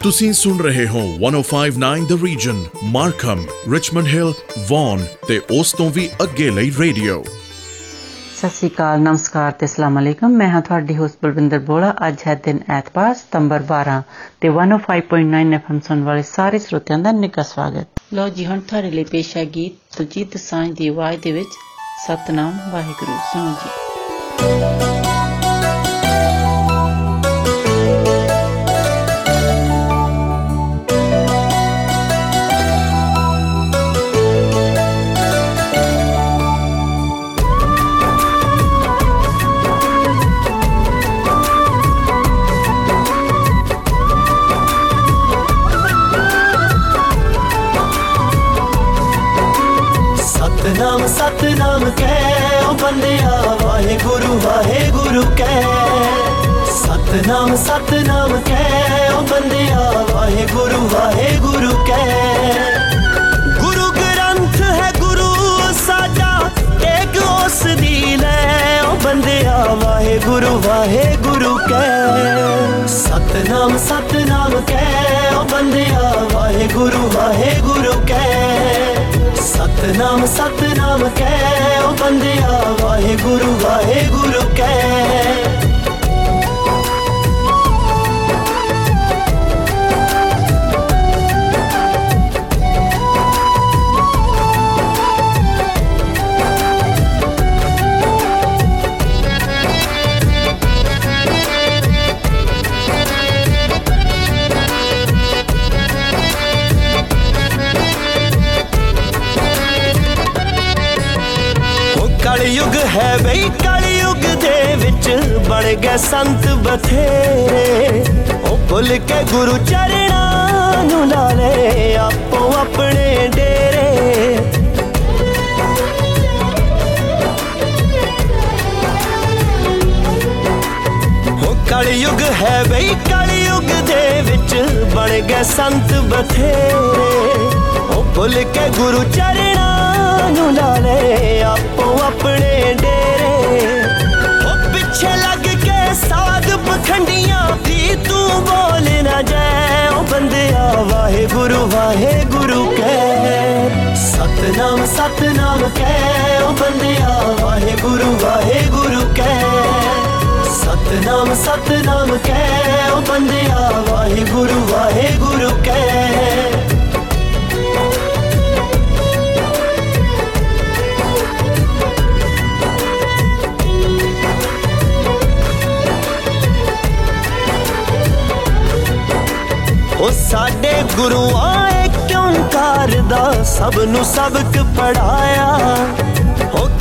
ਤੁਸੀਂ ਸੁਣ ਰਹੇ ਹੋ 1059 the region Markham Richmond Hill Vaughan ਤੇ ਉਸ ਤੋਂ ਵੀ ਅੱਗੇ ਲਈ ਰੇਡੀਓ ਸਤਿ ਸ੍ਰੀ ਅਕਾਲ ਨਮਸਕਾਰ ਤੇ ਅਸਲਾਮ ਅਲੈਕਮ ਮੈਂ ਹਾਂ ਤੁਹਾਡੀ ਹੋਸਟ ਬਲਵਿੰਦਰ ਬੋਲਾ ਅੱਜ ਹੈ ਦਿਨ ਐਤਵਾਰ ਸਤੰਬਰ 12 ਤੇ 105.9 ਐਫਐਮ ਸੁਣ ਵਾਲੇ ਸਾਰੇ ਸਰੋਤਿਆਂ ਦਾ ਨਿੱਘਾ ਸਵਾਗਤ ਲੋ ਜੀ ਹੁਣ ਤੁਹਾਡੇ ਲਈ ਪੇਸ਼ ਹੈ ਗੀਤ ਤੁਜੀਤ ਸਾਂਝ ਦੀ ਆਵਾਜ਼ ਦੇ ਵਿੱਚ ਸਤਨਾਮ ਵਾਹਿਗੁਰੂ ਸੁਣੋ ਜੀ गुरु वाहे गुरु कै। सतनाम सतनाम कै। ओ बंदिया, वाहे गुरु वाहे गुरु कै। सतनाम सतनाम कै। ओ बंदिया, वाहे गुरु वाहे गुरु कै। ਕਲਯੁਗ ਹੈ ਬਈ, ਕਲਯੁਗ ਦੇ ਵਿੱਚ ਬਣ ਗਏ ਸੰਤ ਬਥੇਰੇ। ਉਹ ਭੁੱਲ ਕੇ ਗੁਰੂ ਚਰਣਾ ਨੂੰ ਲਾ ਲੈ ਆਪੋ ਆਪਣੇ ਕਲਯੁਗ ਹੈ ਬਈ, ਕਲਯੁਗ ਦੇ ਵਿੱਚ ਬਣ ਗਏ ਸੰਤ ਬਥੇਰੇ। ਉਹ ਭੁੱਲ ਕੇ ਗੁਰੂ ਚਰਣਾ ਨੂੰ ਲਾ ਲੈ, ਆਪੋ ਆਪਣੇ ਡੇਰੇ। ਉਹ ਪਿੱਛੇ ਲੱਗ ਕੇ ਸਾਧ ਪਖੰਡੀਆਂ ਦੀ ਤੂੰ ਬੋਲ ਨਾ ਜਾਏ। ਉਹ ਬੰਦਿਆ, ਵਾਹਿਗੁਰੂ ਵਾਹਿਗੁਰੂ ਕਹਿ। ਸਤਨਾਮ ਸਤਨਾਮ ਕਹਿ, ਉਹ ਬੰਦਿਆ, ਵਾਹਿਗੁਰੂ ਵਾਹਿਗੁਰੂ ਕਹਿ। ਸਤਨਾਮ ਸਤਨਾਮ ਕਹਿ। ਉਹ ਬੰਦਿਆ, ਵਾਹਿਗੁਰੂ ਵਾਹਿਗੁਰੂ ਕਹਿ। ਉਹ ਸਾਡੇ ਗੁਰੂਆਂ ਏ ਕਿਉਂ ਕਰਦਾ ਸਭ ਨੂੰ ਸਬਕ ਪੜਾਇਆ ਉਹ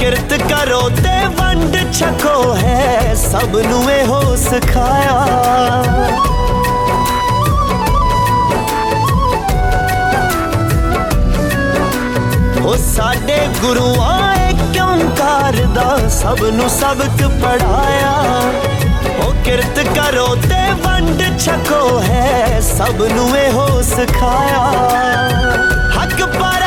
ਕਿਰਤ ਕਰੋ ਤੇ ਵੰਡ ਛਕੋ ਹੈ ਸਭ ਨੂੰ ਇਹੋ ਸਿਖਾਇਆ। ਉਹ ਸਾਡੇ ਗੁਰੂਆਂ ਏ ਕਿਉਂ ਕਰਦਾ? ਸਭ ਨੂੰ ਸਬਕ ਪੜਾਇਆ ਉਹ ਕਿਰਤ ਕਰੋ ਤੇ ਵੰਡ ਛਕੋ ਹੈ ਸਭ ਨੂੰ ਇਹੋ ਸਿਖਾਇਆ। ਹੱਕ ਪਰਾਇਆ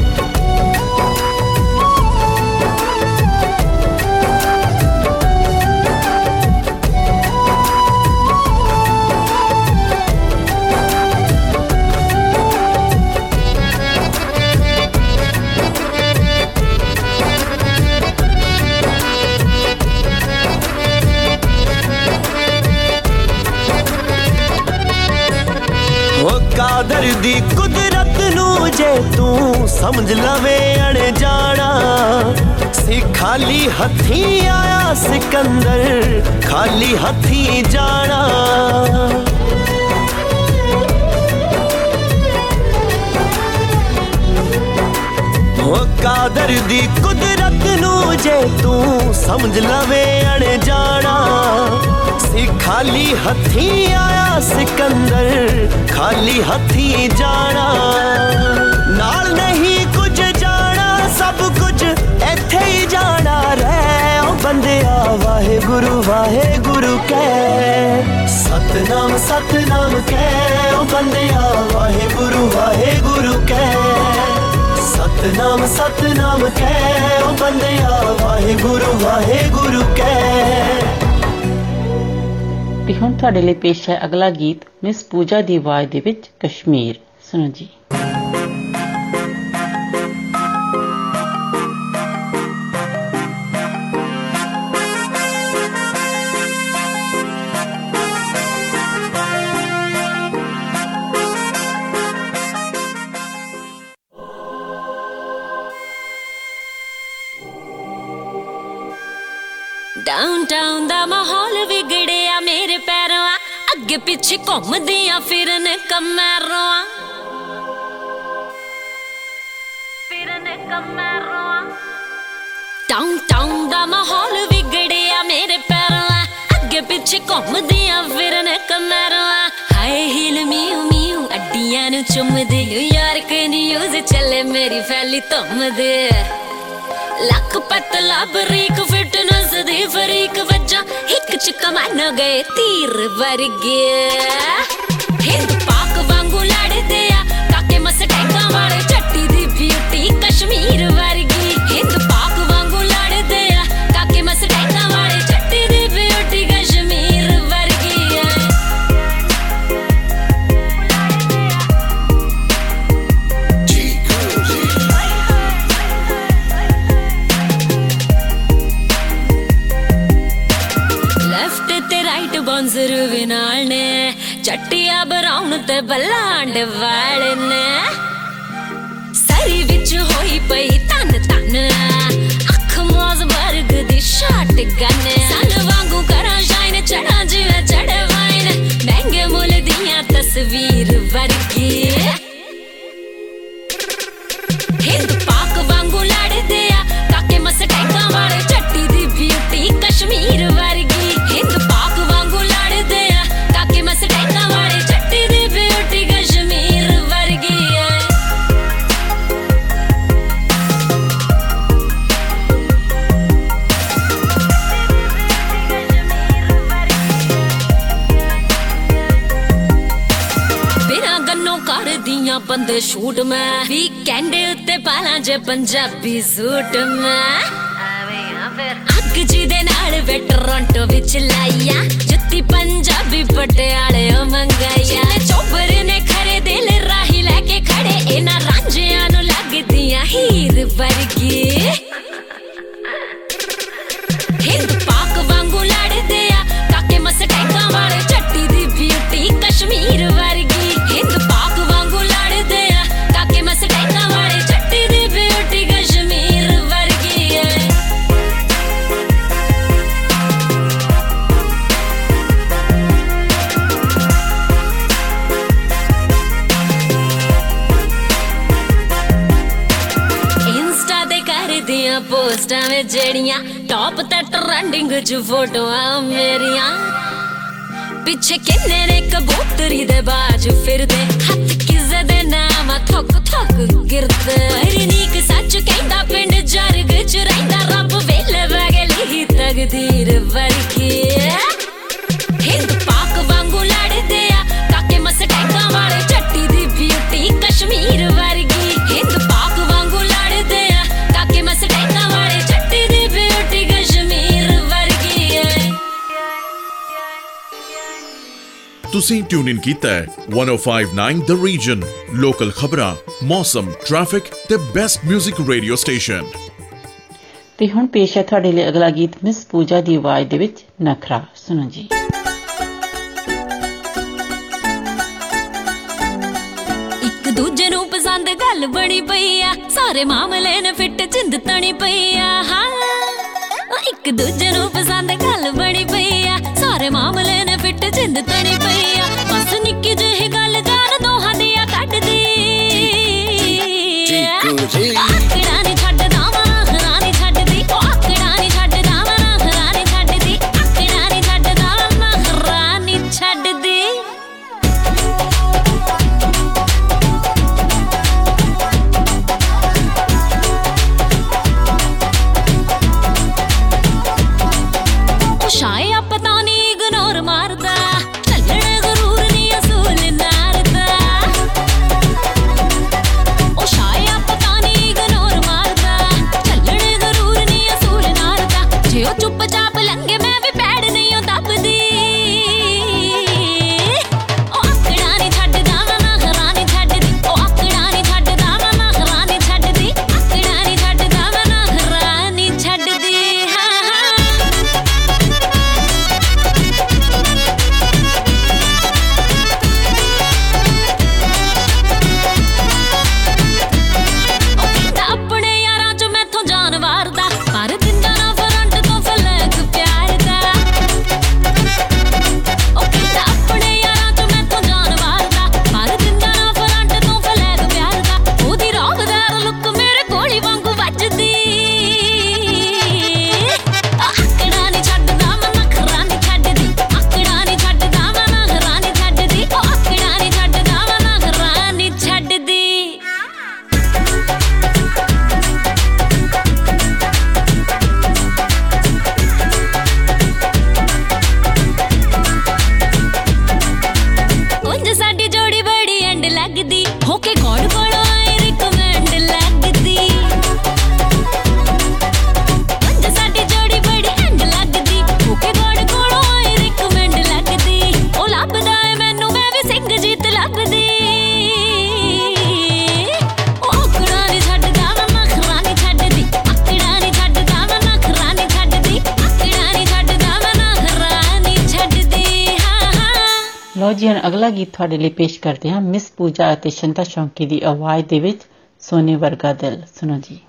ਕਾਦਰ ਦੀ ਕੁਦਰਤ ਨੂੰ ਜੇ ਤੂੰ ਸਮਝ ਲਵੇਂ ਅਣ ਜਾਣਾ ਸੀ ਖਾਲੀ ਹੱਥੀ ਆਇਆ ਸਿਕੰਦਰ ਖਾਲੀ ਹੱਥੀ ਜਾਣਾ ਉਹ ਕਾਦਰ ਦੀ ਕੁਦਰਤ ਨੂੰ ਜੇ ਤੂੰ ਸਮਝ ਲਵੇਂ ਅਣ ਜਾਣਾ ਸੀ ਖਾਲੀ ਹੱਥੀ ਆਇਆ ਸਿਕੰਦਰ ਖਾਲੀ ਹੱਥੀ ਜਾਣਾ ਨਾਲ ਨਹੀਂ ਕੁਝ ਜਾਣਾ ਸਭ ਕੁਝ ਇੱਥੇ ਹੀ ਜਾਣਾ ਰਹਿ ਉਹ ਬੰਦਿਆ ਵਾਹਿਗੁਰੂ ਵਾਹਿਗੁਰੂ ਕਹਿ ਸਤਨਾਮ ਸਤਨਾਮ ਕਹਿ ਉਹ ਬੰਦਿਆ ਵਾਹਿਗੁਰੂ ਵਾਹਿਗੁਰੂ ਕਹਿ ਸਤਨਾਮ ਸਤਨਾਮ ਕਹਿ ਉਹ ਬੰਦਿਆ, ਵਾਹਿਗੁਰੂ ਵਾਹਿਗੁਰੂ ਕਹਿ ਤੇ ਹੁਣ ਤੁਹਾਡੇ ਲਈ ਪੇਸ਼ ਹੈ ਅਗਲਾ ਗੀਤ, ਮਿਸ ਪੂਜਾ ਦੀ ਆਵਾਜ਼ ਦੇ ਵਿੱਚ ਕਸ਼ਮੀਰ। ਸੁਣੋ ਜੀ। ਡਾਊਨਟਾਊਨ ਦਾ ਮਾਹੌਲ ਵਿਗੜਿਆ ਮੇਰੇ ਪੈਰੋਂ ਅੱਗੇ ਪਿੱਛੇ ਘੁੰਮਦੀਆਂ ਫਿਰਨ ਕਮਰੋਂ ਫਿਰਨ ਕਮਰੋਂ ਡਾਊਨਟਾਊਨ ਦਾ ਮਾਹੌਲ ਵਿਗੜਿਆ ਮੇਰੇ ਪੈਰੋਂ ਅੱਗੇ ਪਿੱਛੇ ਘੁੰਮਦੀਆਂ ਫਿਰਨ ਕਮਰੋਂ ਹਾਏ ਹੀਲ ਮੀਉ ਮੀਉ ਅੱਡੀਆਂ ਨੂੰ ਚੁੰਮਦੇ ਨਿਊਯਾਰਕ ਨਿਊਜ਼ ਚੱਲੇ, ਮੇਰੀ ਫੈਲੀ ਧੁੰਮਦੇ। ਲੱਖ ਪਤਲਾ ਬਰੀਕ ਫਿਟਨੈਸ ਦੀ ਫਰੀਕ ਵਜਾ ਇੱਕ ਚ ਕਮਾਨ ਗਏ ਤੀਰ ਵਰਗੇ ਹਿੰਦ ਬਲਾਂਡ ਵਾਲੇ ਨੇ ਸਰੀ ਵਿੱਚ ਹੋਈ ਪਈ ਤਨ ਤਨ ਅੱਖ ਮੋਜ਼ ਵਰਗ ਦੀ ਸ਼ਾਟ ਗਨ। ਸਨ ਵਾਂਗੂ ਕਰਾਂ ਸ਼ਾਈਨ ਚੜਾ ਜਿਵੇਂ ਚੜੇ ਵਾਈਨ। ਮਹਿੰਗੇ ਮੁੱਲ ਦੀਆਂ ਤਸਵੀਰ ਵਰਗੀ। ਬੰਦੇ ਸ਼ੂਟ ਮੈਂ। ਵੀਕਐਂਡ ਉੱਤੇ ਪਾਲਾਂ ਜੇ ਪੰਜਾਬੀ ਸੂਟ ਮੈਂ। ਅੱਗ ਜੀ ਦੇ ਨਾਲ ਵੇ ਟੋਰਾਂਟੋ ਵਿੱਚ ਲਾਈਆ ਜੁੱਤੀ ਪੰਜਾਬੀ ਪਟਿਆਲੇ ਮੰਗਾਈਆ ਜਿੰਨੇ ਚੋਬਰ ਨੇ ਖਰੇ ਦਿਲ ਰਾਹੀ ਲੈ ਕੇ ਖੜੇ, ਇਹਨਾਂ ਰਾਂਝਿਆਂ ਨੂੰ ਲੱਗਦੀਆਂ ਹੀਰ ਵਰਗੀ। ਪੋਸਟਾਂ ਵਿੱਚ ਜਿਹੜੀਆਂ ਟੌਪ ਤੇ ਟ੍ਰੈਂਡਿੰਗ 'ਚ ਫੋਟੋਆਂ ਮੇਰੀਆਂ। ਪਿੱਛੇ ਕਿੰਨੇ ਨੇ ਕਬੂਤਰੀ ਦੇ ਬਾਜ ਫਿਰਦੇ। ਹੱਥ ਕਿਸੇ ਦੇ ਨਾਮ ਥੁੱਕ ਥੁੱਕ ਗਿਰਦੇ। ਪਰਨੀਕ ਸੱਚ ਕਹਿੰਦਾ ਪਿੰਡ ਜਰਗ 'ਚ ਰਹਿੰਦਾ, ਰੱਬ ਵੇਲੇ ਵਗੇ ਲਈ ਤਕਦੀਰ ਤੁਸੀਂ ਟਿਊਨ ਇਨ ਕੀਤਾ ਹੈ। 1059 ਦ ਰੀਜਨ ਲੋਕਲ ਖਬਰਾਂ ਮੌਸਮ ਟ੍ਰੈਫਿਕ ਤੇ ਬੈਸਟ 뮤직 ਰੇਡੀਓ ਸਟੇਸ਼ਨ ਤੇ ਹੁਣ ਪੇਸ਼ ਹੈ ਤੁਹਾਡੇ ਲਈ ਅਗਲਾ ਗੀਤ ਮਿਸ ਪੂਜਾ ਦੀ ਆਵਾਜ਼ ਦੇ ਵਿੱਚ ਨਖਰਾ। ਸੁਣੋ ਜੀ। ਇੱਕ ਦੂਜੇ ਨੂੰ ਪਸੰਦ ਗੱਲ ਬਣੀ ਪਈ ਆ ਸਾਰੇ ਮਾਮਲੇ ਨੇ ਫਿੱਟ ਜਿੰਦ ਤਣੀ ਪਈ ਆ ਹਾਂ। ਇੱਕ ਦੂਜੇ ਨੂੰ ਪਸੰਦ ਗੱਲ ਬਣੀ ਪਈ ਆ ਸਾਰੇ ਮਾਮਲੇ ਜਿੰਦ ਤਣੀ ਪਈ ਆ ਬਸ ਨਿੱਕੀ ਜਿਹੀ ਗੱਲ ਜਾਨ ਦੋਹਾਂ ਦੀਆਂ ਕੱਢਦੀ। ਆਕੜਾ ਅਗਲਾ ਗੀਤ ਤੁਹਾਡੇ ਲਈ ਪੇਸ਼ ਕਰਦੇ ਹਾਂ, ਮਿਸ ਪੂਜਾ ਅਤੇ ਸ਼ੰਤਾ ਸ਼ੌਂਕੀ ਦੀ ਆਵਾਜ਼ ਦੇ ਵਿੱਚ ਸੋਨੇ ਵਰਗਾ ਦਿਲ। ਸੁਣੋ ਜੀ।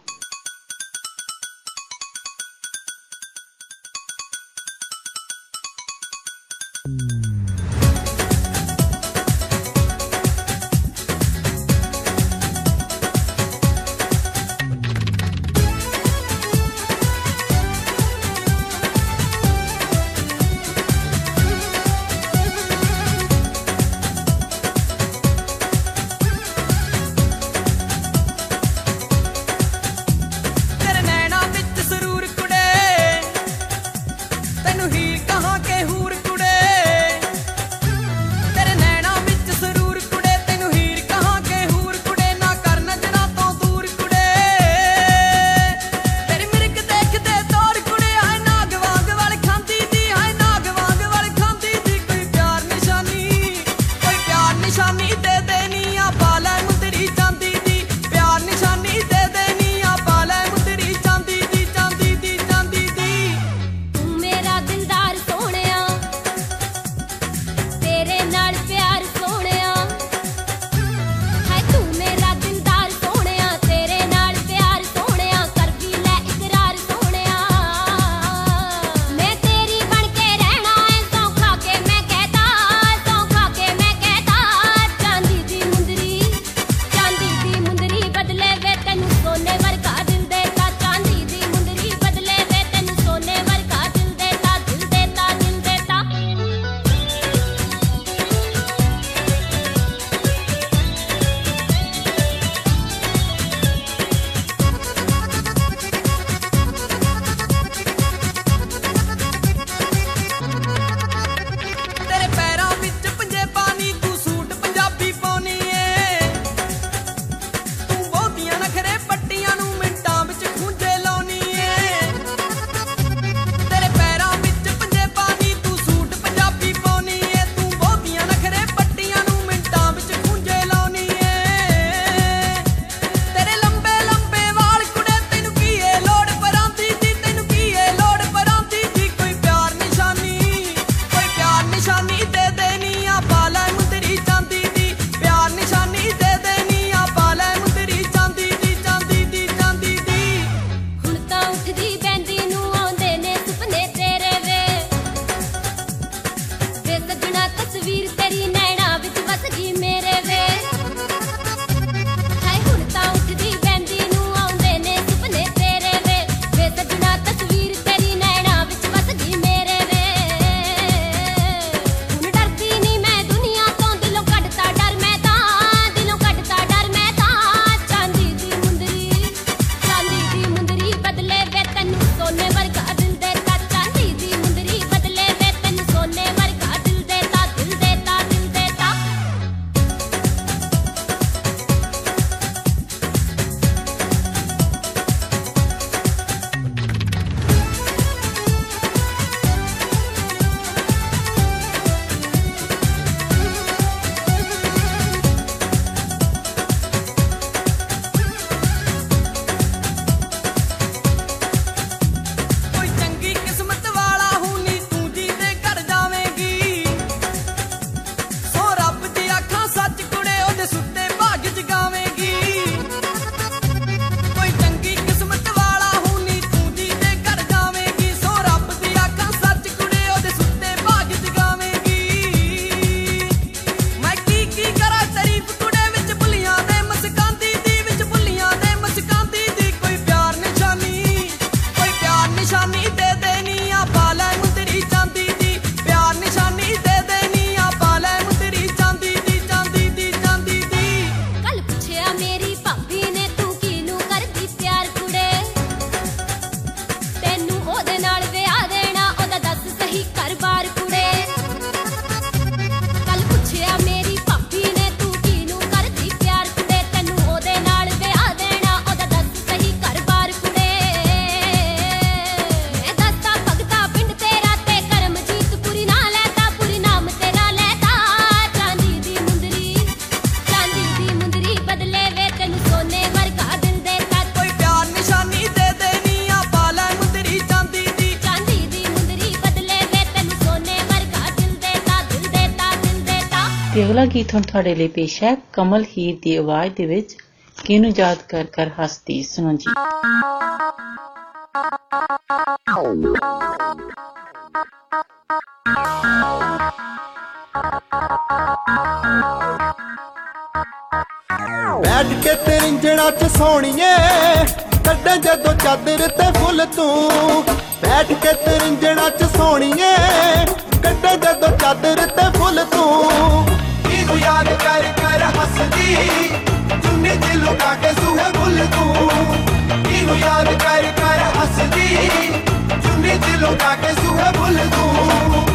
ਤੇ ਅਗਲਾ ਗੀਤ ਹੁਣ ਤੁਹਾਡੇ ਲਈ ਪੇਸ਼ ਹੈ। ਕਮਲ ਹੀਰ ਦੀ ਆਵਾਜ਼ ਦੇ ਵਿੱਚ ਕਿਨੂੰ ਯਾਦ ਕਰ ਕਰ ਹੱਸਦੀ? ਸੁਣੋ ਜੀ। ਬੈਠ ਕੇ ਤੇਰਿੰਜਣਾ ਚ ਸੋਣੀਏ ਕੱਢੇ ਜਦੋਂ ਚਾਦਰ ਤੇ ਫੁੱਲ ਤੂੰ। ਬੈਠ ਕੇ ਤੇਰਿੰਜਣਾ ਚ ਸੋਣੀਏ ਕੱਢੇ ਜਦੋਂ ਚਾਦਰ ਤੇ ਫੁੱਲ ਤੂੰ। तू याद कर कर हंसती। तूने दिल उठा के सुहे भूल तू। तीनों याद कर कर हंसती? तूने दिल उठा के सुहे भूल तू।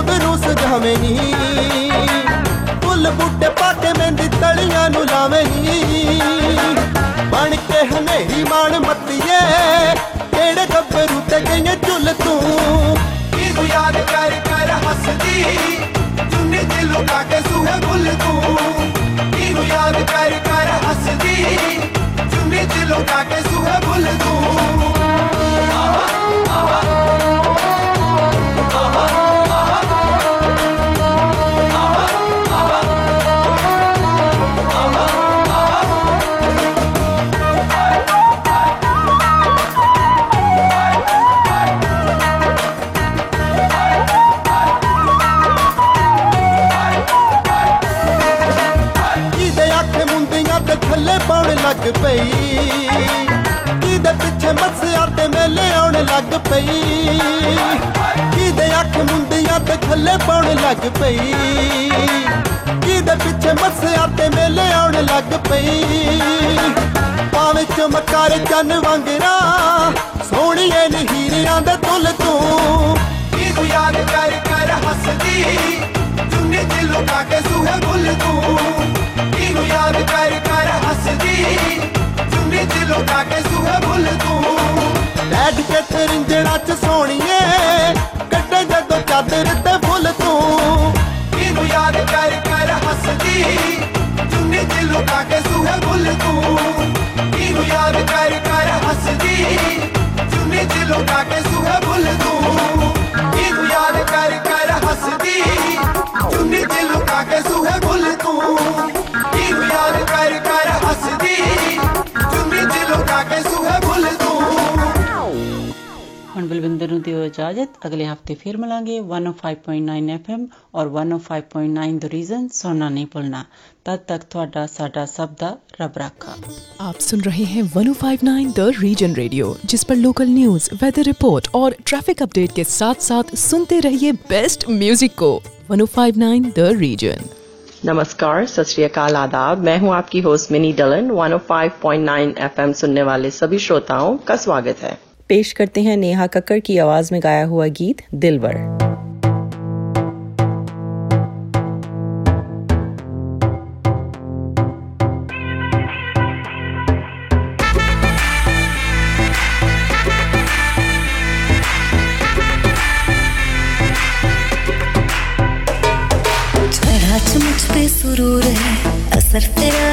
ਖੁਦ ਨੂੰ ਸਜਾਵੇਂ ਨਹੀਂ ਫੁੱਲ ਬੂਟੇ ਪਾ ਕੇ ਮਹਿੰਦੀ ਤਲੀਆਂ ਨੂੰ ਲਾਵੇਂ ਨਹੀਂ ਬਣ ਕੇ ਹਨੇਰੀ ਮਾਣ ਮੱਤੀਏ, ਕਿਹੜੇ ਗੱਭਰੂ ਤੇ ਗਈਆਂ ਝੁੱਲ ਤੂੰ? ਇਹਨੂੰ ਯਾਦ ਕਰ ਕਰ ਹੱਸਦੀ, ਚੁੰਨੀ ਤੇ ਲੁਕਾ ਕੇ ਸੂਹੇ ਭੁੱਲ ਤੂੰ। ਇਹਨੂੰ ਯਾਦ ਕਰ ਕਰ ਹੱਸਦੀ, ਚੁੰਨੀ ਤੇ ਲੁਕਾ ਕੇ ਸੂਹੇ ਭੁੱਲ ਤੂੰ। ਲੱਗ ਪਈ। ਜਿਹਦੇ ਪਿੱਛੇ ਮੱਸਿਆ ਤੇ ਮੇਲੇ ਆਉਣ ਲੱਗ ਪਈ। ਪਾਵੇਂ ਚਮਕਾਰ ਚੰਨ ਵਾਂਗਰਾ ਸੋਹਣੀਏ ਨੀ ਹੀਰਿਆਂ ਦੇ ਤੁਲ ਤੂੰ। ਇਹਨੂੰ ਯਾਦ ਕਰ ਕਰ ਹੱਸਦੀ, ਚੁੰਨੀ ਤੇ ਲੁਕਾ ਕੇ ਸੂਹੇ ਭੁੱਲ ਤੂੰ। ਇਹਨੂੰ ਯਾਦ ਕਰ ਕਰ ਹੱਸਦੀ, ਚੁੰਨੀ ਤੇ ਲੁਕਾ ਕੇ ਸੂਹੇ ਭੁੱਲ ਤੂੰ। ਬੈਠ ਕੇ ਤਰਿੰਜਣਾ ਚ ਸੋਣੀਏ ਕੱਢੇ ਜਦੋਂ ਚਾਦਰ ਤੇ ਫੁੱਲ ਤੂੰ ਇਹਨੂੰ ਯਾਦ ਕਰ ਕਰ ਹੱਸਦੀ ਚੁੰਨੀ ਤੇ ਲੁਕਾ ਕੇ ਸੂਹੇ ਭੁੱਲ ਤੂੰ ਇਹਨੂੰ ਯਾਦ ਕਰ ਕਰ ਹੱਸਦੀ ਚੁੰਨੀ ਤੇ ਲੁਕਾ ਕੇ ਸੂਹੇ ਭੁੱਲ ਤੂੰ ਇਹਨੂੰ ਯਾਦ ਕਰ ਕਰ ਹੱਸਦੀ ਚੁੰਨੀ ਤੇ ਲੁਕਾ ਕੇ ਸੂਹੇ ਭੁੱਲ ਤੂੰ ਇਹਨੂੰ ਯਾਦ ਕਰ ਕਰ ਹੱਸਦੀ ਬਲਵਿੰਦਰ ਨੂੰ ਦਿਓ ਇਜਾਜ਼ਤ ਅਗਲੇ ਹਫਤੇ ਫਿਰ ਮਿਲਾਂਗੇ 105.9 FM ਔਰ 105.9 ਦ ਰੀਜ਼ਨ ਸੁਣਨਾ ਨਹੀਂ ਭੁੱਲਣਾ ਤਦ ਤੱਕ ਤੁਹਾਡਾ ਸਾਡਾ ਸਭ ਦਾ ਰੱਬ ਰਾਖਾ आप सुन रहे हैं 1059 द रीजन रेडियो जिस पर लोकल न्यूज वेदर रिपोर्ट और ट्रैफिक अपडेट के साथ साथ सुनते रहिए बेस्ट म्यूजिक को 1059 द रीजन नमस्कार सत श्री अकाल आदाब मैं हूं आपकी होस्ट मिनी डलन 105.9 एफएम सुनने वाले सभी श्रोताओं का स्वागत है पेश करते हैं नेहा कक्कर की आवाज़ में गाया हुआ गीत, दिलवर।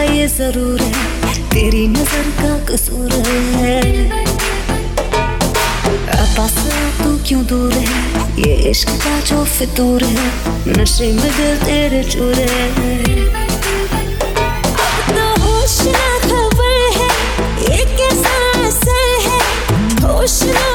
है ज़रूर है, तेरी नज़र का कसूर है। इश्क का जो फितूर है, नशे में दिल तेरे चूर है। तो होश ना खबर है, ये कैसा असर है? होश ना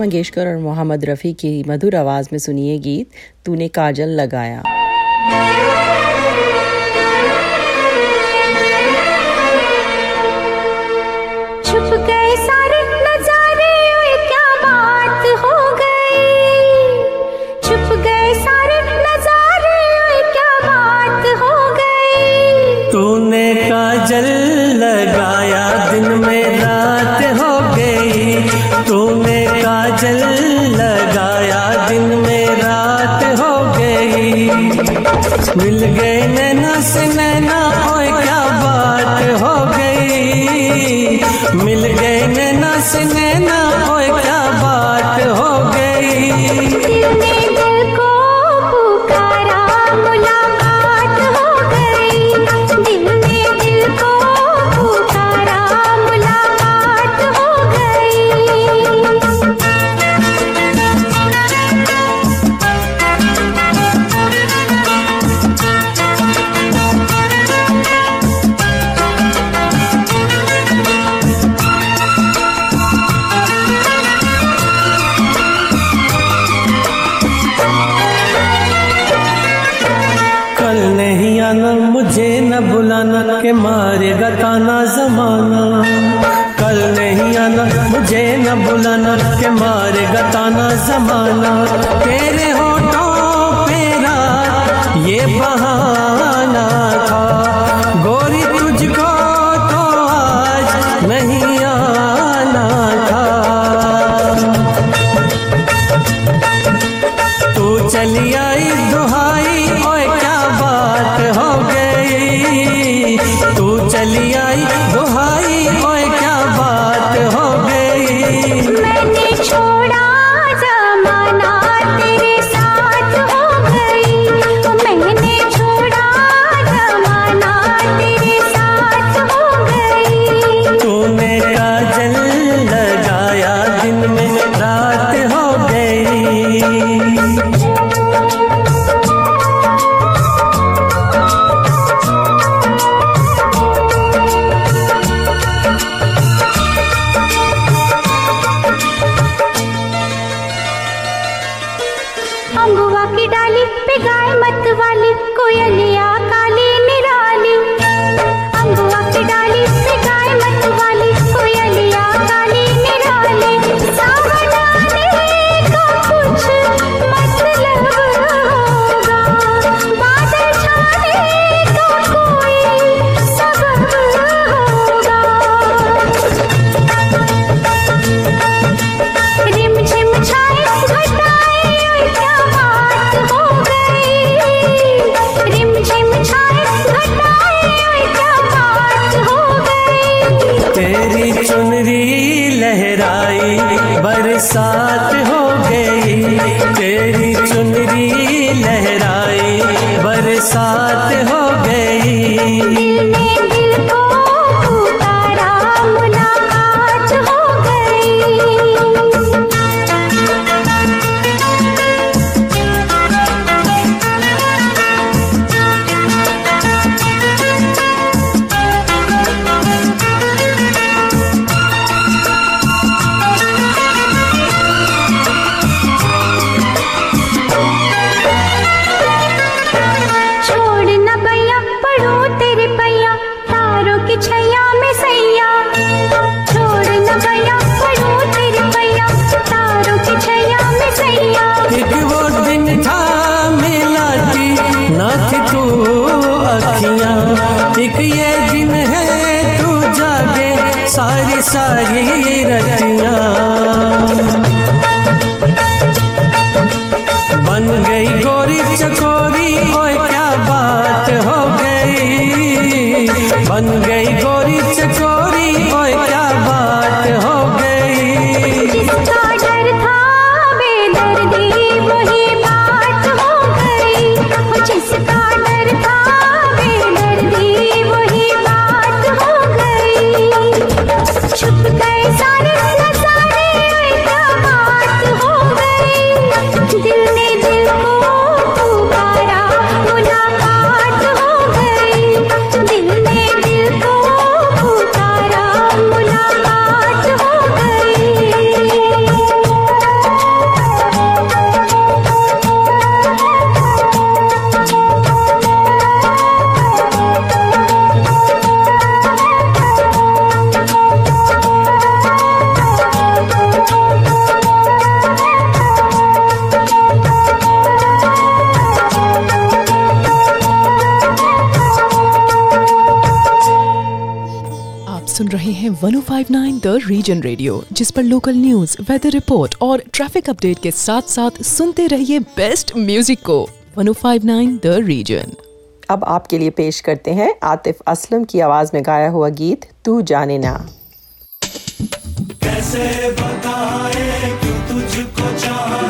मंगेशकर और मोहम्मद रफ़ी की मधुर आवाज़ में सुनिए गीत तूने काजल लगाया। नजारे क्या बात हो छुप गए सारे नजारे क्या बात हो तूने काजल लगाया दिन में दिन है तू जागे सारी सारी रचना बन गई गोरी चकोरी, ओए क्या बात हो गई। बन गई गोरी द रीजन रेडियो जिस पर लोकल न्यूज़ वेदर रिपोर्ट और ट्रैफ़िक अपडेट के साथ साथ सुनते रहिए बेस्ट म्यूज़िक को। 1059 द रीजन अब आपके लिए पेश करते हैं आतिफ असलम की आवाज़ में गाया हुआ गीत तू जाने ना। कैसे बताए क्यों तुझको चाहे?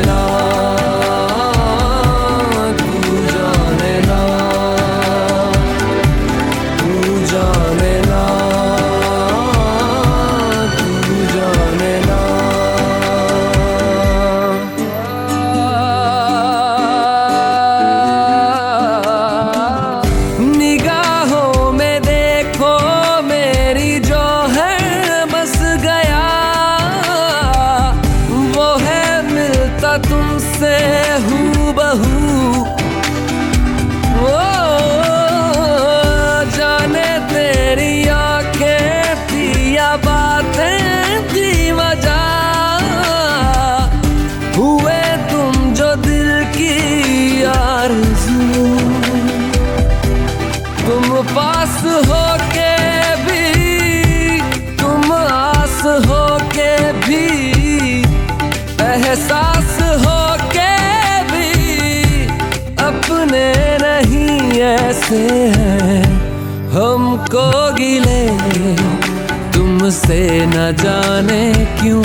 तुमसे न जाने क्यों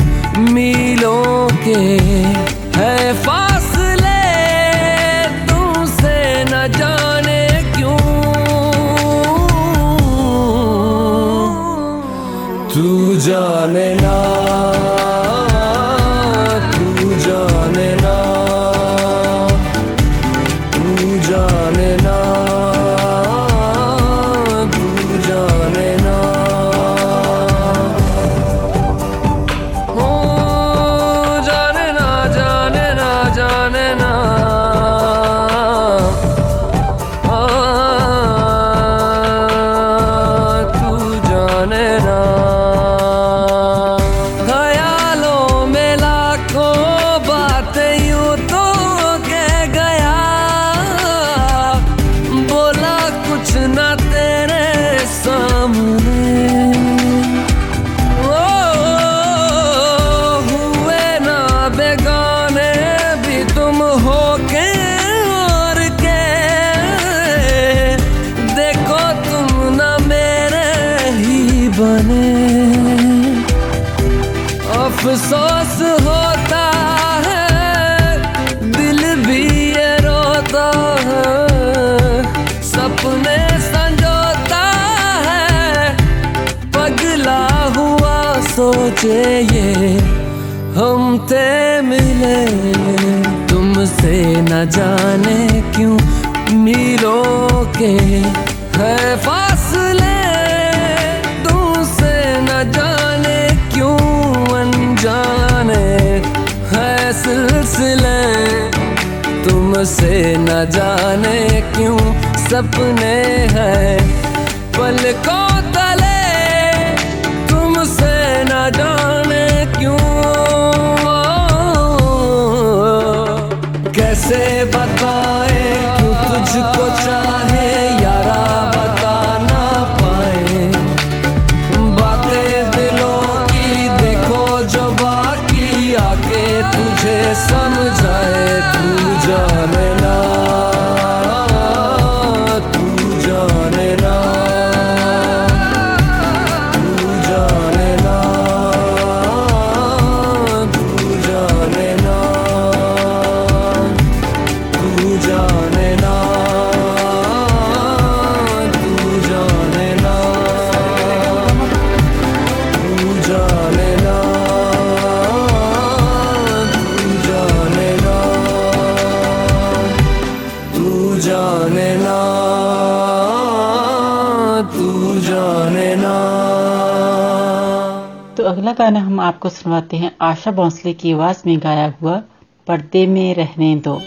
मिलोगे के सोचे ये हम ते मिले। तुमसे न जाने क्यों मीलों के है फासले। तुमसे न जाने क्यों अनजाने है सिलसिले। तुमसे न जाने क्यों सपने हैं पलकों गाना हम आपको सुनवाते हैं। आशा भोंसले की आवाज़ में गाया हुआ पर्दे में रहने दो।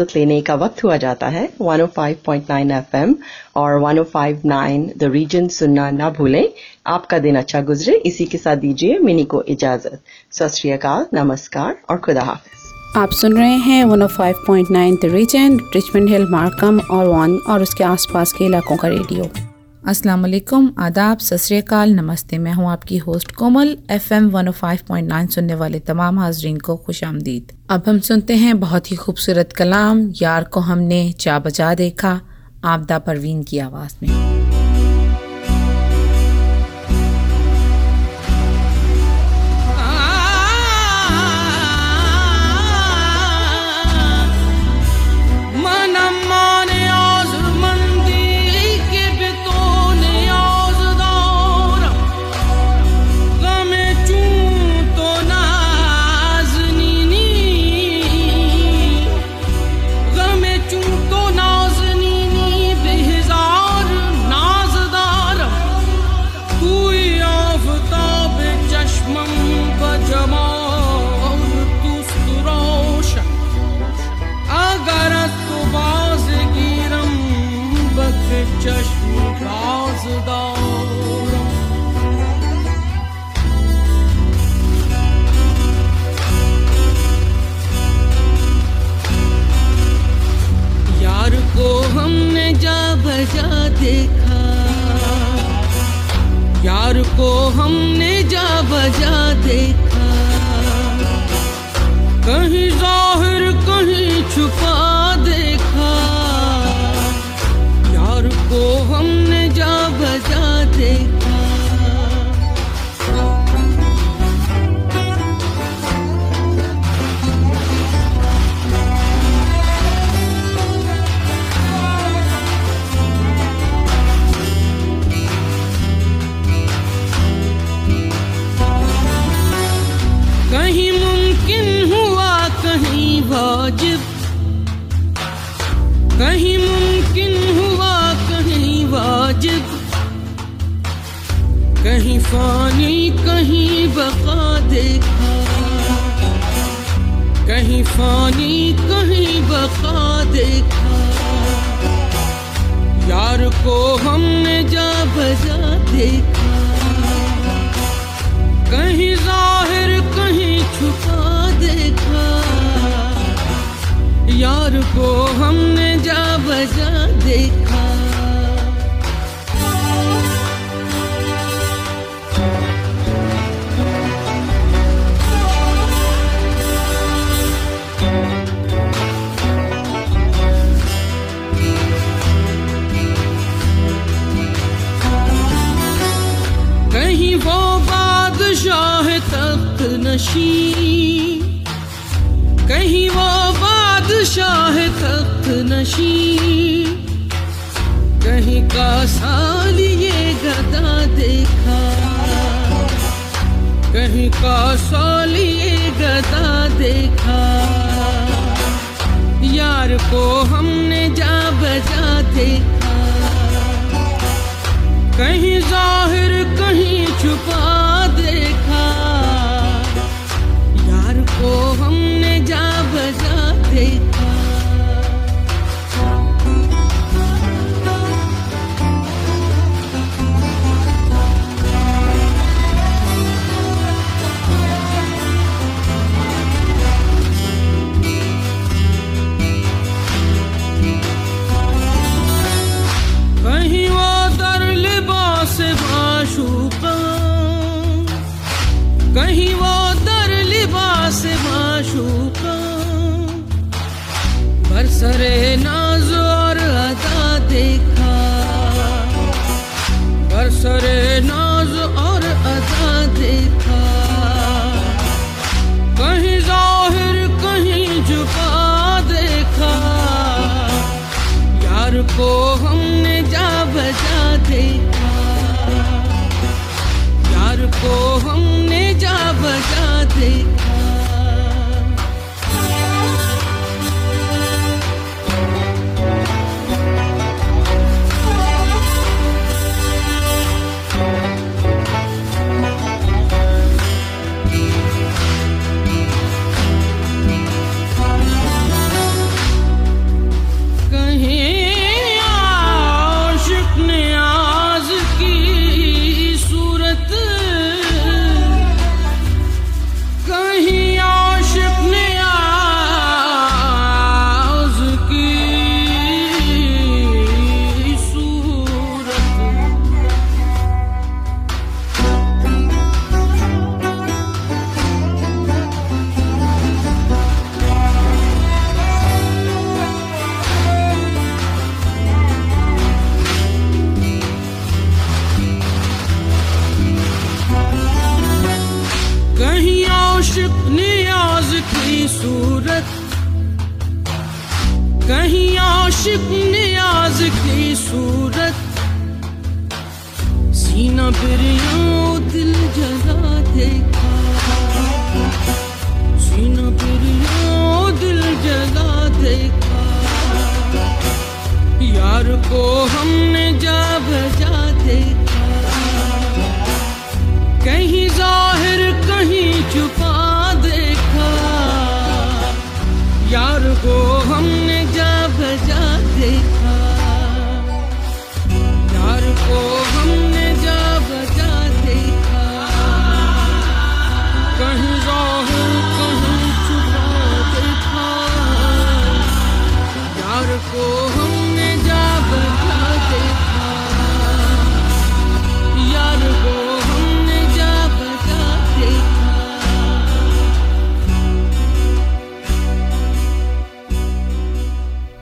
इजाज़त लेने का वक्त हुआ जाता है। 105.9 एफएम और 105.9 द रीजन सुनना ना भूलें। आपका दिन अच्छा गुजरे। इसी के साथ दीजिए मिनी को इजाज़त। सत नमस्कार और खुदा हाफिज। आप सुन रहे हैं 105.9 the region Richmond Hill Markham और वन और उसके आसपास के इलाकों का रेडियो। अस्सलाम वालेकुम आदाब सत नमस्ते। मैं हूँ आपकी होस्ट कोमल एफएम 105.9 सुनने वाले तमाम हाजरीन को खुश आमदीद। अब हम सुनते हैं बहुत ही खूबसूरत कलाम, यार को हमने चा बजा देखा, आपदा परवीन की आवाज़ में। प्यार को हमने जा बजा देखा। कहीं ज़ाहिर कहीं छुपा सूरत कहीं आशिक नियाज की सूरत। सीना बिरिया दिल जला देखा। सीना बिरिया दिल जला देखा। यार को हमने जा बजा देखा। कहीं ज़ाहिर, कहीं छुपा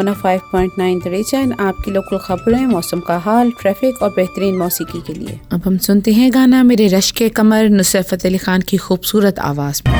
105.9 द रीजन आपकी लोकल खबरें, मौसम का हाल, ट्रैफ़िक और बेहतरीन मौसीकी के लिए। अब हम सुनते हैं गाना मेरे रश के कमर, नुसरत अली खान की खूबसूरत आवाज़ में।